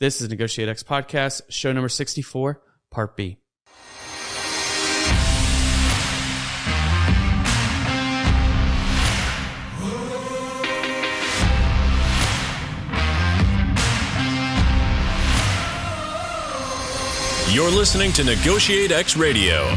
This is Negotiate X Podcast, show number 64, Part B. You're listening to Negotiate X Radio,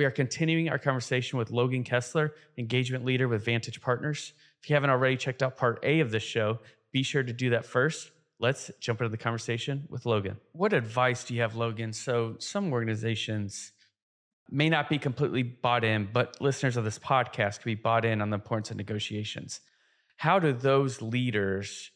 We are continuing our conversation with Logan Kessler, engagement leader with Vantage Partners. If you haven't already checked out part A of this show, be sure to do that first. Let's jump into the conversation with Logan. What advice do you have, Logan? So, some organizations may not be completely bought in, but listeners of this podcast can be bought in on the importance of negotiations. How do those leaders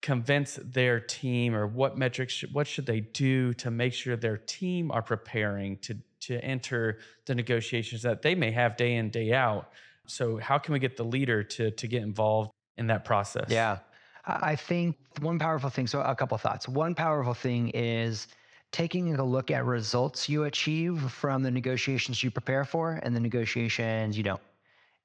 convince their team or what metrics what should they do to make sure their team are preparing to to enter the negotiations that they may have day in day out so how can we get the leader to to get involved in that process Yeah. I think one powerful thing, so a couple thoughts. One powerful thing is taking a look at results you achieve from the negotiations you prepare for and the negotiations you don't.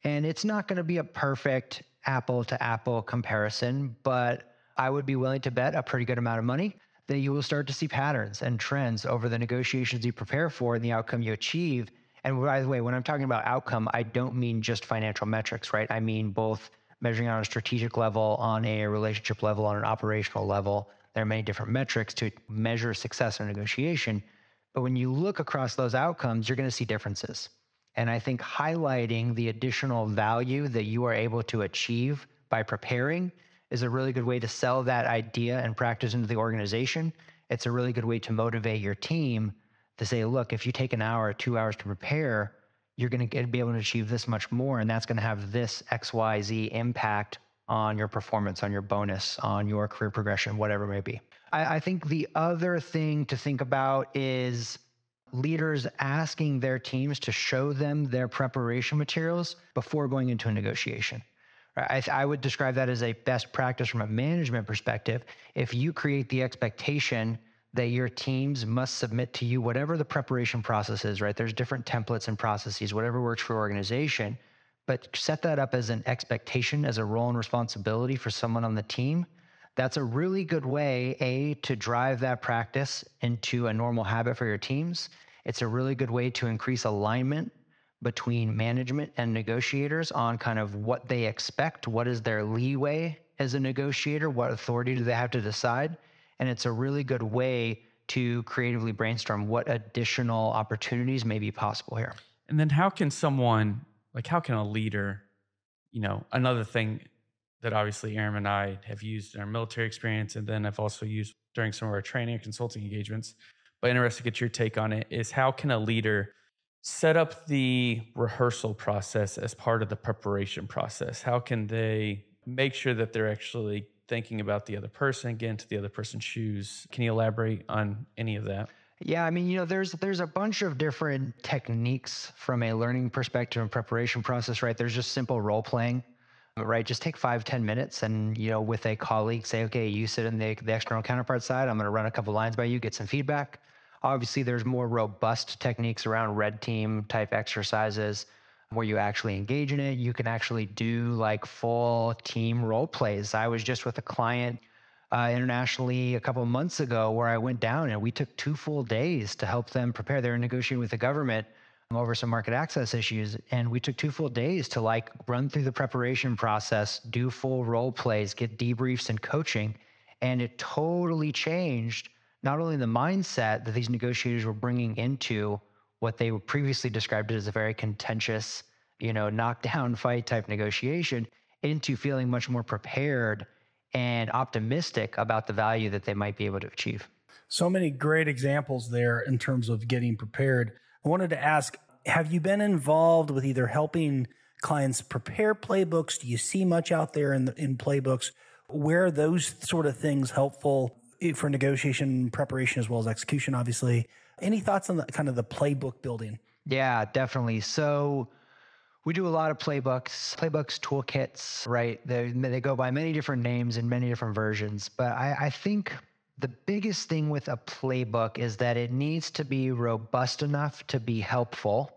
And it's not going to be a perfect apple to apple comparison, but I would be willing to bet a pretty good amount of money that you will start to see patterns and trends over the negotiations you prepare for and the outcome you achieve. And by the way, when I'm talking about outcome, I don't mean just financial metrics, right? I mean both measuring on a strategic level, on a relationship level, on an operational level. There are many different metrics to measure success in negotiation. But when you look across those outcomes, you're going to see differences. And I think highlighting the additional value that you are able to achieve by preparing is a really good way to sell that idea and practice into the organization. It's a really good way to motivate your team to say, look, if you take an hour or two hours to prepare, you're going to be able to achieve this much more. And that's going to have this XYZ impact on your performance, on your bonus, on your career progression, whatever it may be. I, I think the other thing to think about is leaders asking their teams to show them their preparation materials before going into a negotiation. I, I would describe that as a best practice from a management perspective. If you create the expectation that your teams must submit to you whatever the preparation process is, right? There's different templates and processes, whatever works for your organization, but set that up as an expectation, as a role and responsibility for someone on the team. That's a really good way, A, to drive that practice into a normal habit for your teams. It's a really good way to increase alignment between management and negotiators on kind of what they expect, what is their leeway as a negotiator, what authority do they have to decide. And it's a really good way to creatively brainstorm what additional opportunities may be possible here. and then how can someone like how can a leader you know another thing that obviously Aram and I have used in our military experience, and then I've also used during some of our training and consulting engagements. But interested to get your take on it is how can a leader set up the rehearsal process as part of the preparation process? How can they make sure that they're actually thinking about the other person, get into the other person's shoes? Can you elaborate on any of that? Yeah, I mean, you know, there's there's a bunch of different techniques from a learning perspective and preparation process, right? There's just simple role playing, right? Just take five, ten minutes and, you know, with a colleague, say, okay, you sit in the, the external counterpart side. I'm going to run a couple lines by you, get some feedback. Obviously, there's more robust techniques around red team type exercises where you actually engage in it. You can actually do like full team role plays. I was just with a client uh, internationally a couple months ago where I went down and we took two full days to help them prepare. They were negotiating with the government over some market access issues. And we took two full days to like run through the preparation process, do full role plays, get debriefs and coaching. And it totally changed not only the mindset that these negotiators were bringing into what they previously described as a very contentious, you know, knockdown fight type negotiation into feeling much more prepared and optimistic about the value that they might be able to achieve. So many great examples there in terms of getting prepared. I wanted to ask Have you been involved with either helping clients prepare playbooks? Do you see much out there in, the, in playbooks? Where are those sort of things helpful for negotiation preparation as well as execution, obviously? Any thoughts on the kind of the playbook building? Yeah, definitely. So we do a lot of playbooks, playbooks, toolkits, right? They, they go by many different names and many different versions. But I, I think the biggest thing with a playbook is that it needs to be robust enough to be helpful,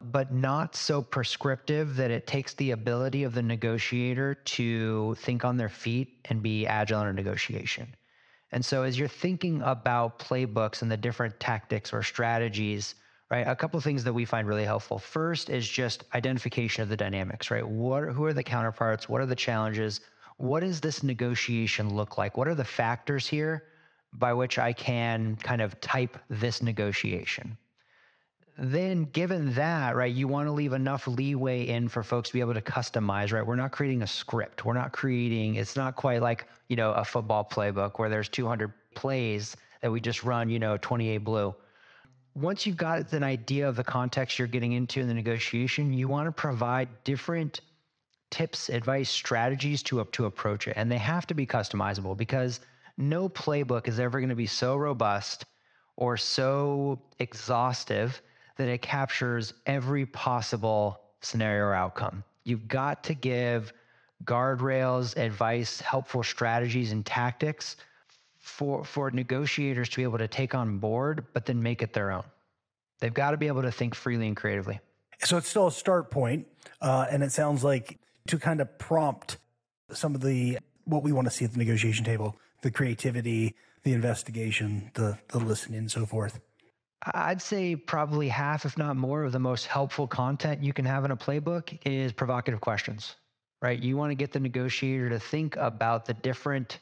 but not so prescriptive that it takes the ability of the negotiator to think on their feet and be agile in a negotiation. And so, as you're thinking about playbooks and the different tactics or strategies, right? A couple of things that we find really helpful. First is just identification of the dynamics, right? What, who are the counterparts? What are the challenges? What does this negotiation look like? What are the factors here by which I can kind of type this negotiation? Then, given that, right, you want to leave enough leeway in for folks to be able to customize, right? We're not creating a script. We're not creating, it's not quite like, you know, a football playbook where there's 200 plays that we just run, you know, 28 blue once you've got an idea of the context you're getting into in the negotiation, you want to provide different tips, advice, strategies to, to approach it. And they have to be customizable because no playbook is ever going to be so robust or so exhaustive that it captures every possible scenario or outcome. You've got to give guardrails, advice, helpful strategies, and tactics for for negotiators to be able to take on board, but then make it their own. They've got to be able to think freely and creatively. So it's still a start point, uh, and it sounds like to kind of prompt some of the what we want to see at the negotiation table, the creativity, the investigation, the the listening, and so forth. I'd say probably half, if not more, of the most helpful content you can have in a playbook is provocative questions, right? You want to get the negotiator to think about the different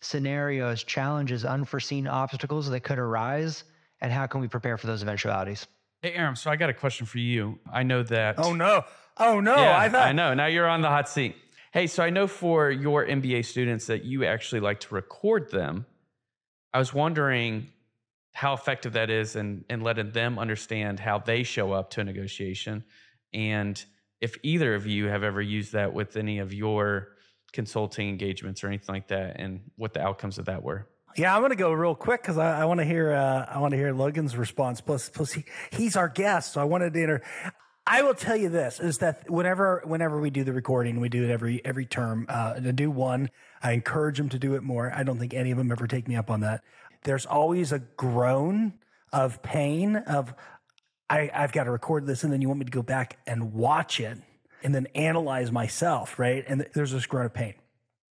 scenarios, challenges, unforeseen obstacles that could arise, and how can we prepare for those eventualities? Hey, Aram, so I got a question for you. I know that. Oh, no. Oh, no. Yeah, I, thought- I know. Now you're on the hot seat. Hey, so I know for your MBA students that you actually like to record them. I was wondering how effective that is in, in letting them understand how they show up to a negotiation. And if either of you have ever used that with any of your consulting engagements or anything like that and what the outcomes of that were. Yeah, I'm going to go real quick because I, I want to hear uh, I want to hear Logan's response. Plus, plus he, he's our guest, so I wanted to enter. I will tell you this: is that whenever whenever we do the recording, we do it every every term. Uh, to do one, I encourage them to do it more. I don't think any of them ever take me up on that. There's always a groan of pain of I, I've got to record this, and then you want me to go back and watch it and then analyze myself, right? And there's this groan of pain.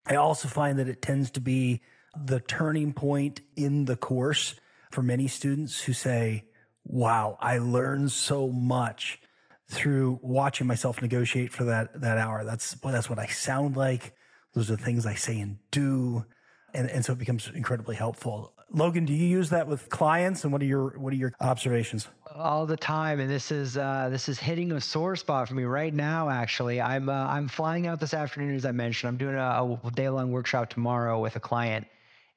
I also find that it tends to be the turning point in the course for many students who say, wow, I learned so much through watching myself negotiate for that, that hour. That's, that's what I sound like. Those are the things I say and do. And, and so it becomes incredibly helpful. Logan, do you use that with clients and what are your, what are your observations? all the time and this is uh, this is hitting a sore spot for me right now actually. I'm uh, i'm flying out this afternoon as i mentioned. I'm doing a, a day long workshop tomorrow with a client.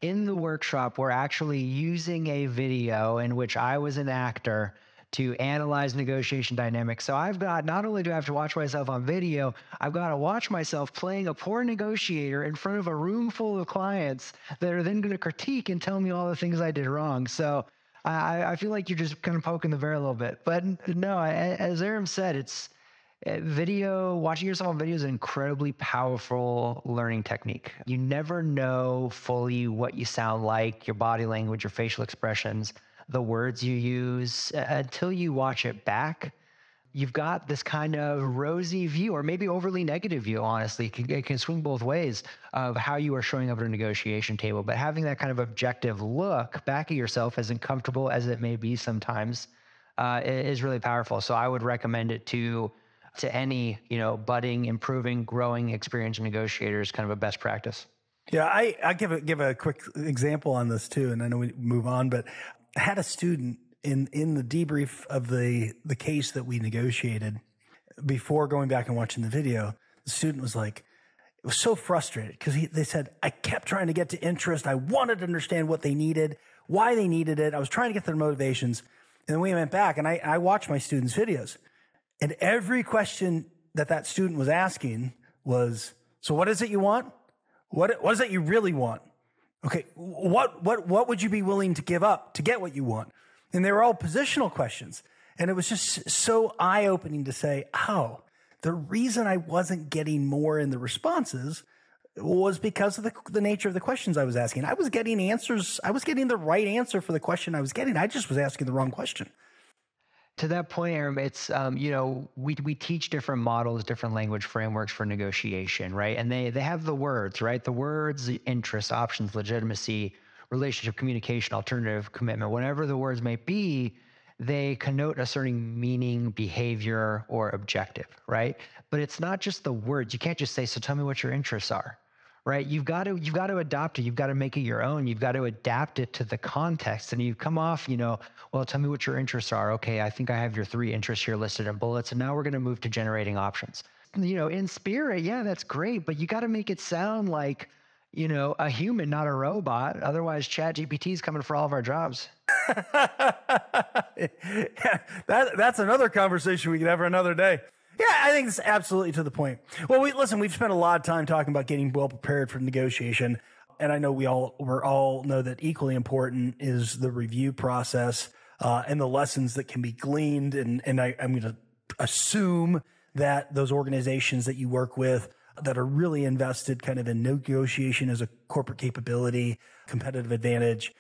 In the workshop we're actually using a video in which i was an actor to analyze negotiation dynamics so i've got not only do i have to watch myself on video i've got to watch myself playing a poor negotiator in front of a room full of clients that are then going to critique and tell me all the things i did wrong so I, I feel like you're just kind of poking the bear a little bit. But no, as Aram said, it's eh, video, watching yourself on video is an incredibly powerful learning technique. You never know fully what you sound like, your body language, your facial expressions, the words you use until you watch it back you've got this kind of rosy view or maybe overly negative view honestly. It can, it can swing both ways of how you are showing up at a negotiation table but having that kind of objective look back at yourself as uncomfortable as it may be sometimes uh, is really powerful. So i would recommend it to to any you know budding improving growing experienced negotiators kind of a best practice. Yeah i i give a give a quick example on this too and know we move on but had a student in in the debrief of the the case that we negotiated before going back and watching the video, the student was like, it was so frustrated because they said, I kept trying to get to interest. I wanted to understand what they needed, why they needed it. I was trying to get their motivations. And then we went back and I, I watched my students' videos. And every question that that student was asking was, so what is it you want? What, what is it you really want? Okay. What, what, what would you be willing to give up to get what you want? And they were all positional questions. And it was just so eye opening to say, oh, the reason I wasn't getting more in the responses was because of the, the nature of the questions I was asking. I was getting answers. I was getting the right answer for the question I was getting. I just was asking the wrong question. To that point, Aram, it's um, you know we we teach different models, different language frameworks for negotiation, right? And they they have the words, right? The words, interest, options, legitimacy, relationship, communication, alternative, commitment, whatever the words may be they connote a certain meaning, behavior, or objective, right? But it's not just the words. You can't just say, "So tell me what your interests are." Right? You've got to you've got to adopt it. You've got to make it your own. You've got to adapt it to the context. And you come off, you know, well, tell me what your interests are. Okay, I think I have your three interests here listed in bullets, and now we're going to move to generating options. You know, in spirit, yeah, that's great, but you got to make it sound like you know, a human, not a robot. Otherwise, ChatGPT is coming for all of our jobs. yeah, that, that's another conversation we could have for another day. Yeah, I think it's absolutely to the point. Well, we listen. We've spent a lot of time talking about getting well prepared for negotiation, and I know we all we all know that equally important is the review process uh, and the lessons that can be gleaned. And and I, I'm to assume that those organizations that you work with that are really invested kind of in negotiation as a corporate capability, competitive advantage,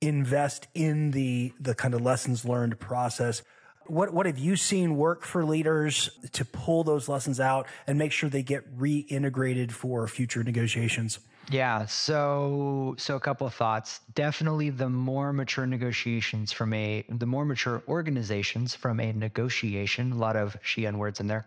invest in the the kind of lessons learned process. What what have you seen work for leaders to pull those lessons out and make sure they get reintegrated for future negotiations? Yeah, so so a couple of thoughts. Definitely the more mature negotiations from a the more mature organizations from a negotiation, a lot of she words in there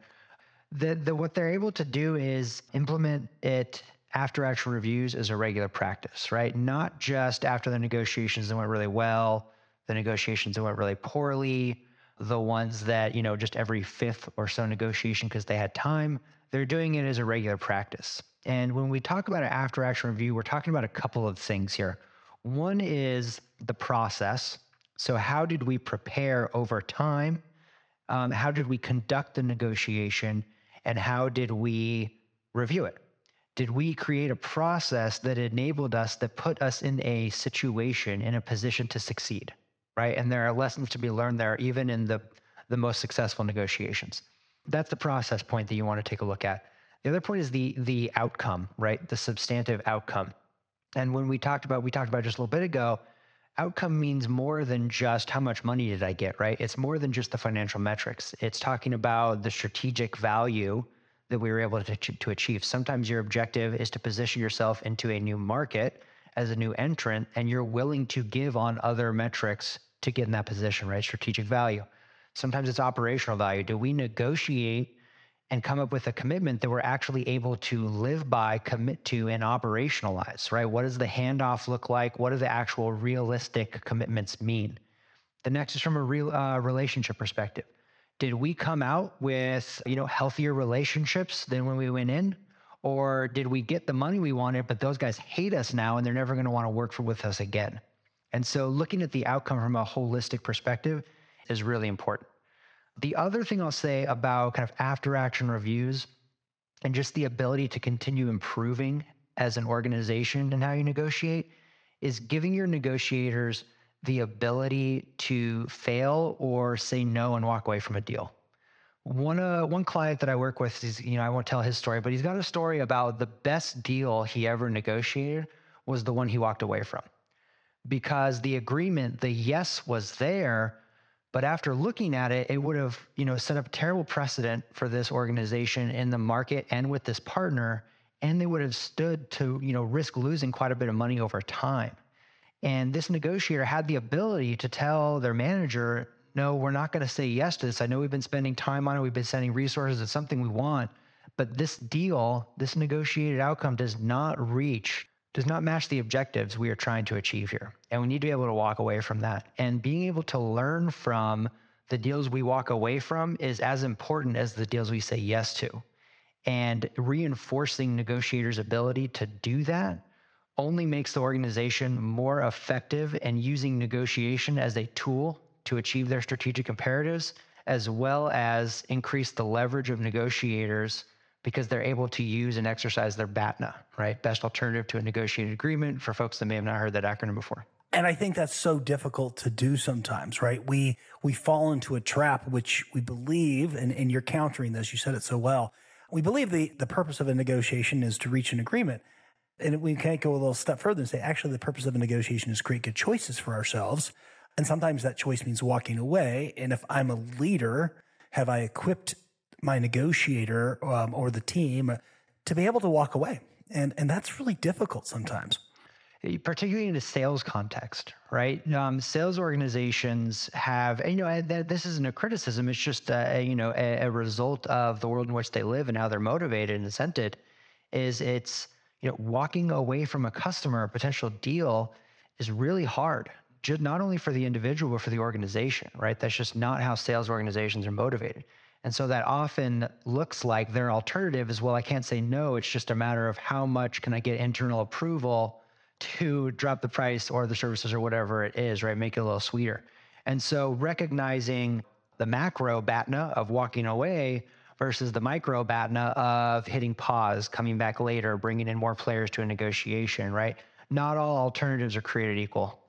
the, the what they're able to do is implement it after action reviews as a regular practice, right? Not just after the negotiations that went really well, the negotiations that went really poorly, the ones that, you know, just every fifth or so negotiation because they had time. They're doing it as a regular practice. And when we talk about an after action review, we're talking about a couple of things here. One is the process. So, how did we prepare over time? Um, how did we conduct the negotiation? and how did we review it? Did we create a process that enabled us, that put us in a situation, in a position to succeed, right? And there are lessons to be learned there, even in the, the most successful negotiations. That's the process point that you want to take a look at. The other point is the the outcome, right? The substantive outcome. And when we talked about, we talked about just a little bit ago, outcome means more than just how much money did I get, right? It's more than just the financial metrics. It's talking about the strategic value that we were able to, to achieve. Sometimes your objective is to position yourself into a new market as a new entrant, and you're willing to give on other metrics to get in that position, right? Strategic value. Sometimes it's operational value. Do we negotiate and come up with a commitment that we're actually able to live by, commit to, and operationalize, right? What does the handoff look like? What do the actual realistic commitments mean? The next is from a real uh, relationship perspective. Did we come out with, you know, healthier relationships than when we went in? Or did we get the money we wanted, but those guys hate us now and they're never going to want to work for, with us again? And so looking at the outcome from a holistic perspective is really important. The other thing I'll say about kind of after action reviews and just the ability to continue improving as an organization and how you negotiate is giving your negotiators the ability to fail or say no and walk away from a deal. One uh, one client that I work with is you know I won't tell his story, but he's got a story about the best deal he ever negotiated was the one he walked away from because the agreement, the yes was there, but after looking at it, it would have, you know, set up terrible precedent for this organization in the market and with this partner. And they would have stood to, you know, risk losing quite a bit of money over time. And this negotiator had the ability to tell their manager, no, we're not going to say yes to this. I know we've been spending time on it, we've been sending resources, it's something we want. But this deal, this negotiated outcome does not reach does not match the objectives we are trying to achieve here. And we need to be able to walk away from that. And being able to learn from the deals we walk away from is as important as the deals we say yes to. And reinforcing negotiators' ability to do that only makes the organization more effective and using negotiation as a tool to achieve their strategic imperatives, as well as increase the leverage of negotiators because they're able to use and exercise their BATNA, right? Best alternative to a negotiated agreement for folks that may have not heard that acronym before. And I think that's so difficult to do sometimes, right? We we fall into a trap which we believe, and, and you're countering this, you said it so well. We believe the, the purpose of a negotiation is to reach an agreement. And we can't go a little step further and say, actually, the purpose of a negotiation is create good choices for ourselves. And sometimes that choice means walking away. And if I'm a leader, have I equipped my negotiator um, or the team to be able to walk away? And, and that's really difficult sometimes particularly in a sales context, right? Um, sales organizations have, you know, this isn't a criticism; it's just a, you know a, a, result of the world in which they live and how they're motivated and incented. Is it's you know walking away from a customer, a potential deal, is really hard. Just not only for the individual but for the organization, right? That's just not how sales organizations are motivated. And so that often looks like their alternative is, well, I can't say no. It's just a matter of how much can I get internal approval to drop the price or the services or whatever it is, right? Make it a little sweeter. And so recognizing the macro BATNA of walking away versus the micro BATNA of hitting pause, coming back later, bringing in more players to a negotiation, right? Not all alternatives are created equal.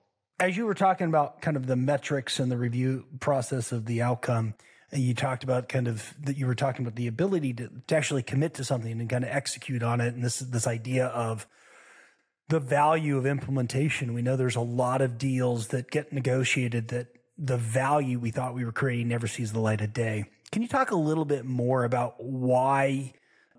As you were talking about kind of the metrics and the review process of the outcome, you talked about kind of that you were talking about the ability to, to actually commit to something and kind of execute on it. And this this idea of the value of implementation. We know there's a lot of deals that get negotiated that the value we thought we were creating never sees the light of day. Can you talk a little bit more about why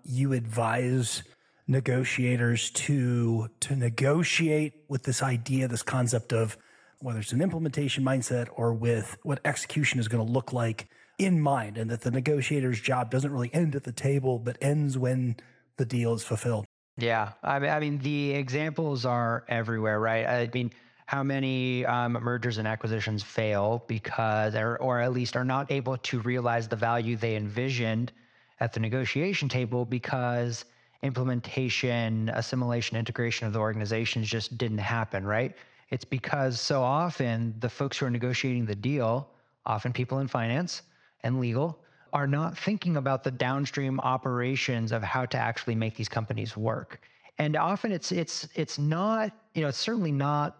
you advise negotiators to to negotiate with this idea, this concept of whether it's an implementation mindset or with what execution is going to look like in mind, and that the negotiator's job doesn't really end at the table, but ends when the deal is fulfilled. Yeah, I mean, the examples are everywhere, right? I mean, how many um, mergers and acquisitions fail because, or, or at least are not able to realize the value they envisioned at the negotiation table because implementation, assimilation, integration of the organizations just didn't happen, right? It's because so often the folks who are negotiating the deal, often people in finance and legal, are not thinking about the downstream operations of how to actually make these companies work. And often it's it's it's not, you know, it's certainly not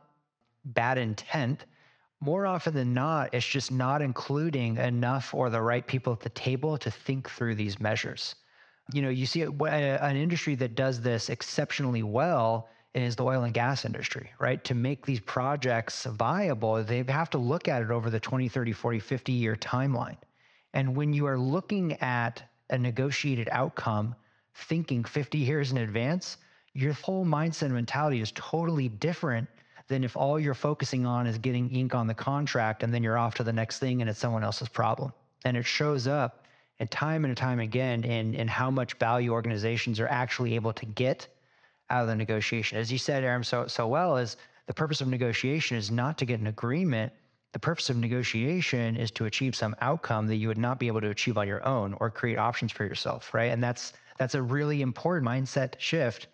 bad intent. More often than not, it's just not including enough or the right people at the table to think through these measures. You know, you see an industry that does this exceptionally well is the oil and gas industry, right? To make these projects viable, they have to look at it over the 20, 30, 40, 50 year timeline. And when you are looking at a negotiated outcome, thinking 50 years in advance, your whole mindset and mentality is totally different than if all you're focusing on is getting ink on the contract and then you're off to the next thing and it's someone else's problem. And it shows up and time and time again in, in how much value organizations are actually able to get out of the negotiation. As you said, Aram, so, so well, is the purpose of negotiation is not to get an agreement, the purpose of negotiation is to achieve some outcome that you would not be able to achieve on your own or create options for yourself, right? And that's that's a really important mindset shift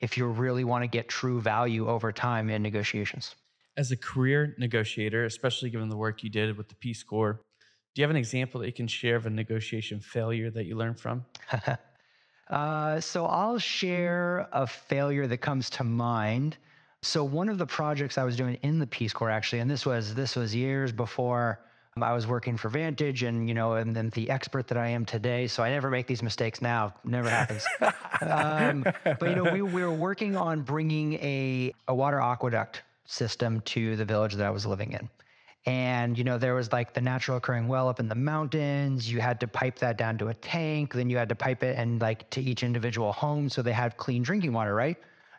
if you really want to get true value over time in negotiations. As a career negotiator, especially given the work you did with the Peace Corps, do you have an example that you can share of a negotiation failure that you learned from? uh, so I'll share a failure that comes to mind. So one of the projects I was doing in the Peace Corps actually, and this was this was years before I was working for Vantage and you know, and then the expert that I am today. So I never make these mistakes now. Never happens. um, but you know, we, we were working on bringing a, a water aqueduct system to the village that I was living in. And you know, there was like the natural occurring well up in the mountains. You had to pipe that down to a tank. Then you had to pipe it and like to each individual home so they had clean drinking water, right?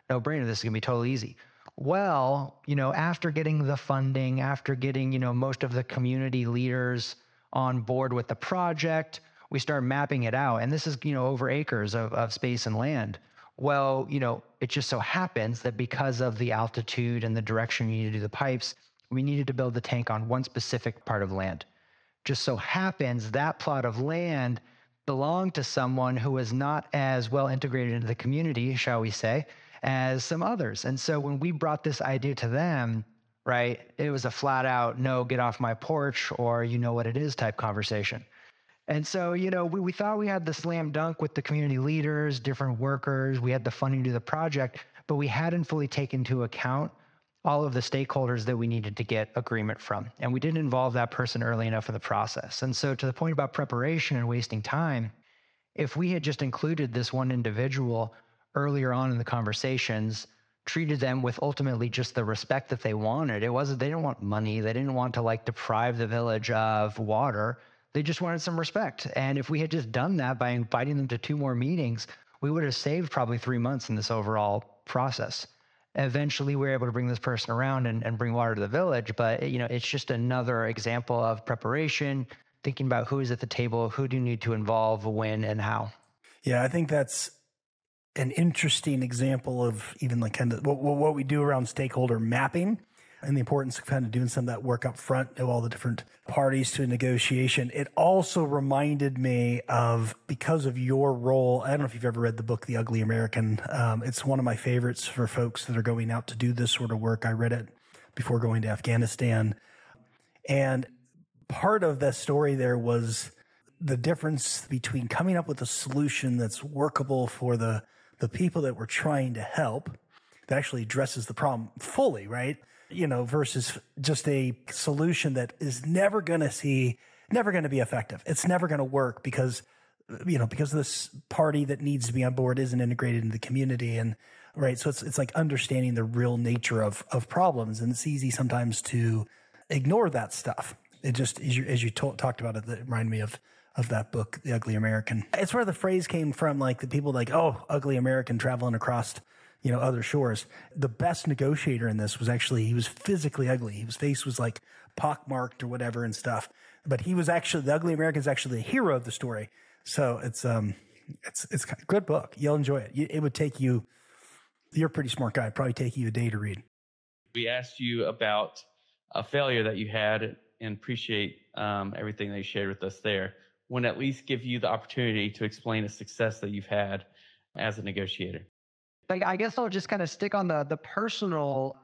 No brainer. This is gonna be totally easy well, you know, after getting the funding, after getting, you know, most of the community leaders on board with the project, we start mapping it out. And this is, you know, over acres of, of space and land. Well, you know, it just so happens that because of the altitude and the direction you need to do the pipes, we needed to build the tank on one specific part of land. Just so happens that plot of land belonged to someone who was not as well integrated into the community, shall we say, as some others. And so when we brought this idea to them, right, it was a flat out no, get off my porch or you know what it is type conversation. And so, you know, we, we thought we had the slam dunk with the community leaders, different workers, we had the funding to the project, but we hadn't fully taken into account all of the stakeholders that we needed to get agreement from. And we didn't involve that person early enough in the process. And so, to the point about preparation and wasting time, if we had just included this one individual earlier on in the conversations, treated them with ultimately just the respect that they wanted. It wasn't, they didn't want money. They didn't want to like deprive the village of water. They just wanted some respect. And if we had just done that by inviting them to two more meetings, we would have saved probably three months in this overall process. Eventually, we were able to bring this person around and, and bring water to the village. But, you know, it's just another example of preparation, thinking about who is at the table, who do you need to involve, when, and how. Yeah, I think that's an interesting example of even like kind of what, what we do around stakeholder mapping and the importance of kind of doing some of that work up front of all the different parties to a negotiation. It also reminded me of because of your role. I don't know if you've ever read the book The Ugly American. Um, it's one of my favorites for folks that are going out to do this sort of work. I read it before going to Afghanistan, and part of the story there was the difference between coming up with a solution that's workable for the the people that we're trying to help that actually addresses the problem fully, right? You know, versus just a solution that is never going to see, never going to be effective. It's never going to work because, you know, because this party that needs to be on board isn't integrated into the community. And, right. So it's, it's like understanding the real nature of, of problems. And it's easy sometimes to ignore that stuff. It just, as you, as you to- talked about it, that reminded me of, of that book, The Ugly American. It's where the phrase came from, like the people like, oh, ugly American traveling across, you know, other shores. The best negotiator in this was actually, he was physically ugly. His face was like pockmarked or whatever and stuff. But he was actually, the ugly American is actually the hero of the story. So it's, um, it's, it's a good book. You'll enjoy it. It would take you, you're a pretty smart guy, probably take you a day to read. We asked you about a failure that you had and appreciate um, everything that you shared with us there would at least give you the opportunity to explain a success that you've had as a negotiator. Like, I guess I'll just kind of stick on the the personal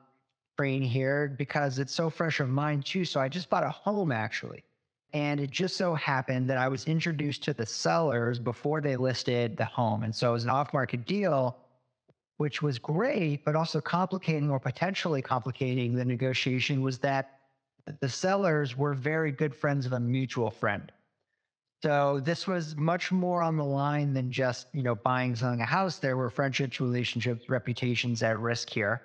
brain here because it's so fresh of mind too. So I just bought a home actually. And it just so happened that I was introduced to the sellers before they listed the home. And so it was an off market deal, which was great, but also complicating or potentially complicating the negotiation was that the sellers were very good friends of a mutual friend. So this was much more on the line than just, you know, buying, selling a house. There were friendships, relationships, reputations at risk here.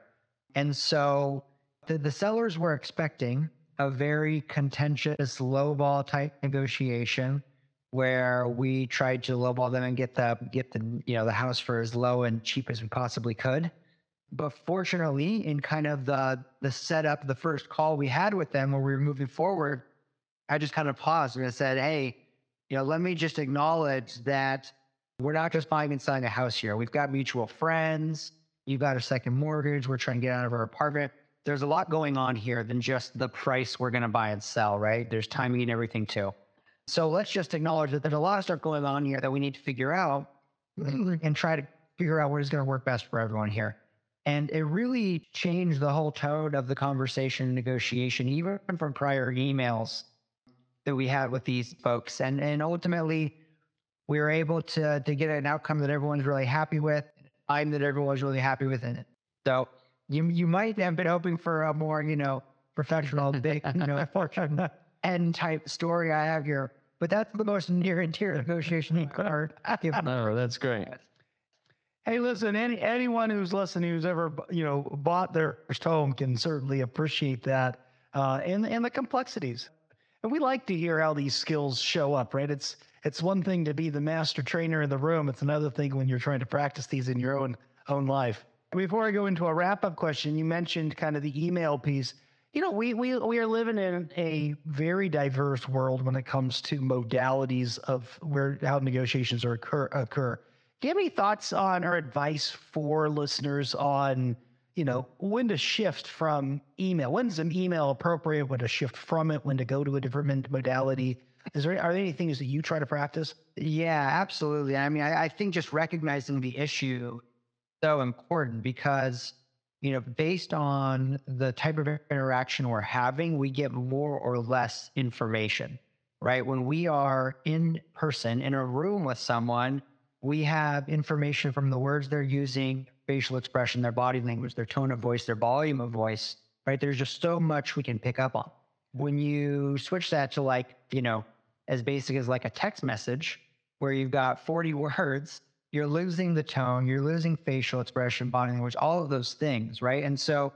And so the, the sellers were expecting a very contentious lowball type negotiation where we tried to lowball them and get the get the you know the house for as low and cheap as we possibly could. But fortunately, in kind of the the setup, the first call we had with them when we were moving forward, I just kind of paused and I said, "Hey, you know, let me just acknowledge that we're not just buying and selling a house here. We've got mutual friends. You've got a second mortgage. We're trying to get out of our apartment. There's a lot going on here than just the price we're going to buy and sell, right? There's timing and everything too. So let's just acknowledge that there's a lot of stuff going on here that we need to figure out mm-hmm. and try to figure out what is going to work best for everyone here. And it really changed the whole tone of the conversation negotiation, even from prior emails that we had with these folks. And and ultimately we were able to to get an outcome that everyone's really happy with, I'm that everyone's really happy with in it. So you you might have been hoping for a more, you know, professional, big, you know, fortune end type story I have here. But that's the most near and dear negotiation card. No, that's great. Hey, listen, any anyone who's listening who's ever you know bought their first home can certainly appreciate that uh, and and the complexities and we like to hear how these skills show up, right? It's it's one thing to be the master trainer in the room. It's another thing when you're trying to practice these in your own own life. Before I go into a wrap up question, you mentioned kind of the email piece. You know, we we we are living in a very diverse world when it comes to modalities of where how negotiations are occur occur. Do you have any thoughts on or advice for listeners on you know, when to shift from email. When's an email appropriate? When to shift from it? When to go to a different modality? Is there are there any things that you try to practice? Yeah, absolutely. I mean, I, I think just recognizing the issue so important because you know, based on the type of interaction we're having, we get more or less information, right? When we are in person in a room with someone, we have information from the words they're using, facial expression, their body language, their tone of voice, their volume of voice. right? There's just so much we can pick up on. When you switch that to like, you know, as basic as like a text message where you've got 40 words, you're losing the tone, you're losing facial expression, body language, all of those things, right? And so,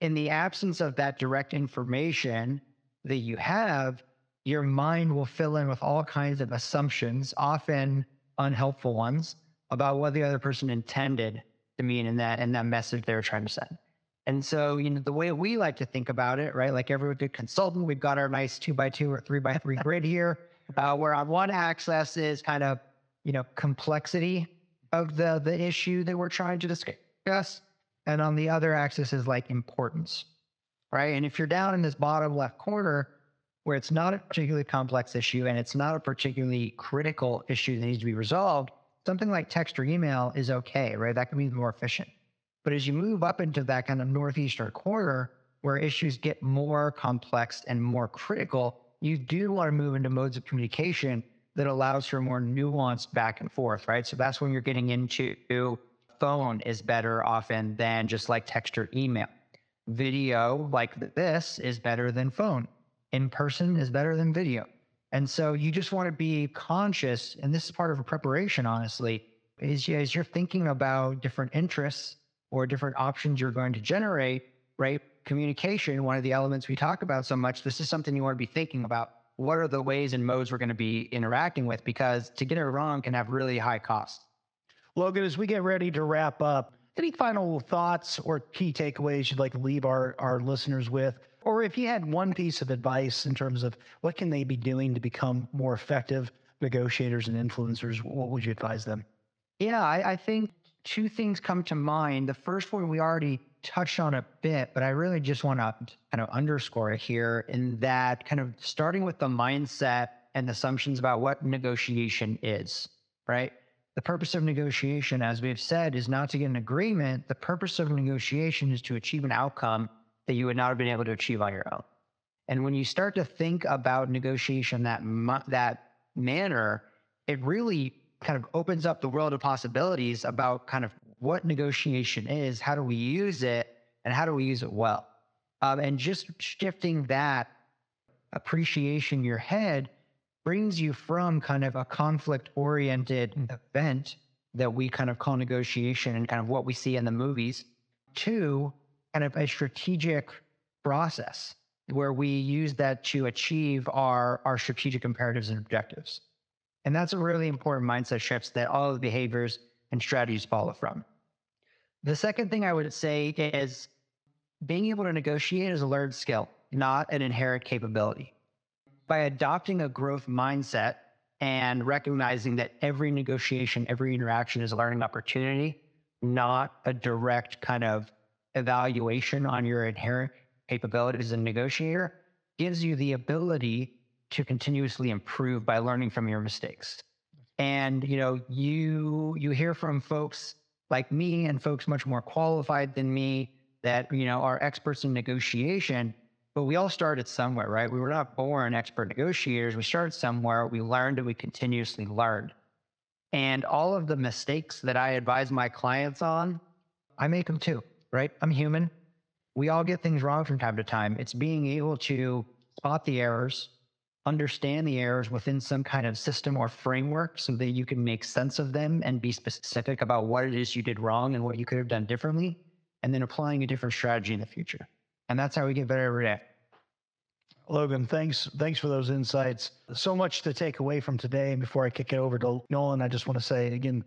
in the absence of that direct information that you have, your mind will fill in with all kinds of assumptions, often unhelpful ones, about what the other person intended to mean in that in that message they were trying to send. And so, you know, the way we like to think about it, right? Like every good consultant, we've got our nice two by two or three by three grid here, uh, where on one axis is kind of, you know, complexity of the the issue that we're trying to discuss, and on the other axis is like importance, right? And if you're down in this bottom left corner, where it's not a particularly complex issue and it's not a particularly critical issue that needs to be resolved, something like text or email is okay, right? That can be more efficient. But as you move up into that kind of northeastern corner where issues get more complex and more critical, you do want to move into modes of communication that allows for more nuanced back and forth, right? So that's when you're getting into phone is better often than just like text or email. Video like this is better than phone. In person is better than video. And so you just want to be conscious, and this is part of a preparation, honestly, is as you're thinking about different interests or different options you're going to generate, right? Communication, one of the elements we talk about so much, this is something you want to be thinking about. What are the ways and modes we're going to be interacting with? Because to get it wrong can have really high costs. Logan, as we get ready to wrap up, any final thoughts or key takeaways you'd like to leave our, our listeners with? Or if you had one piece of advice in terms of what can they be doing to become more effective negotiators and influencers, what would you advise them? Yeah, I, I think two things come to mind. The first one we already touched on a bit, but I really just want to kind of underscore it here in that kind of starting with the mindset and assumptions about what negotiation is, right? The purpose of negotiation, as we've said, is not to get an agreement. The purpose of negotiation is to achieve an outcome that you would not have been able to achieve on your own. And when you start to think about negotiation that that manner, it really kind of opens up the world of possibilities about kind of what negotiation is, how do we use it, and how do we use it well. Um, and just shifting that appreciation in your head brings you from kind of a conflict oriented event that we kind of call negotiation and kind of what we see in the movies to kind of a strategic process where we use that to achieve our, our strategic imperatives and objectives. And that's a really important mindset shift that all of the behaviors and strategies follow from. The second thing I would say is being able to negotiate is a learned skill, not an inherent capability. By adopting a growth mindset and recognizing that every negotiation, every interaction is a learning opportunity, not a direct kind of evaluation on your inherent capabilities as a negotiator, gives you the ability to continuously improve by learning from your mistakes. And you know, you you hear from folks like me and folks much more qualified than me that you know are experts in negotiation, but we all started somewhere, right? We were not born expert negotiators. We started somewhere, we learned and we continuously learned. And all of the mistakes that I advise my clients on, I make them too, right? I'm human. We all get things wrong from time to time. It's being able to spot the errors, understand the errors within some kind of system or framework so that you can make sense of them and be specific about what it is you did wrong and what you could have done differently, and then applying a different strategy in the future. And that's how we get better every day. Logan, thanks thanks for those insights. So much to take away from today. And before I kick it over to Nolan, I just want to say again,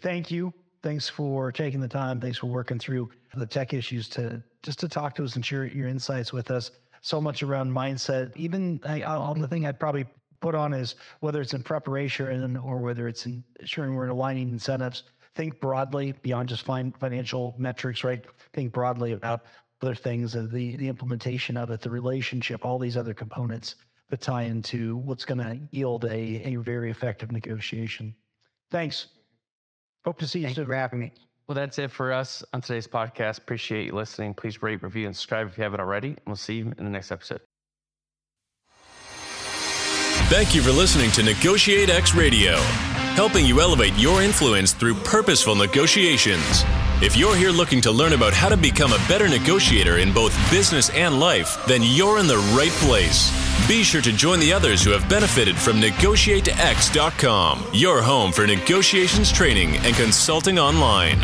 thank you. Thanks for taking the time. Thanks for working through the tech issues to just to talk to us and share your insights with us so much around mindset. Even I, all the thing I'd probably put on is whether it's in preparation or whether it's in ensuring we're aligning incentives. Think broadly beyond just financial metrics, right? Think broadly about other things, uh, the the implementation of it, the relationship, all these other components that tie into what's going to yield a, a very effective negotiation. Thanks. Hope to see you Thank soon. you for having me. Well, that's it for us on today's podcast. Appreciate you listening. Please rate, review, and subscribe if you haven't already. And we'll see you in the next episode. Thank you for listening to Negotiate X Radio, helping you elevate your influence through purposeful negotiations. If you're here looking to learn about how to become a better negotiator in both business and life, then you're in the right place. Be sure to join the others who have benefited from NegotiateX.com, your home for negotiations training and consulting online.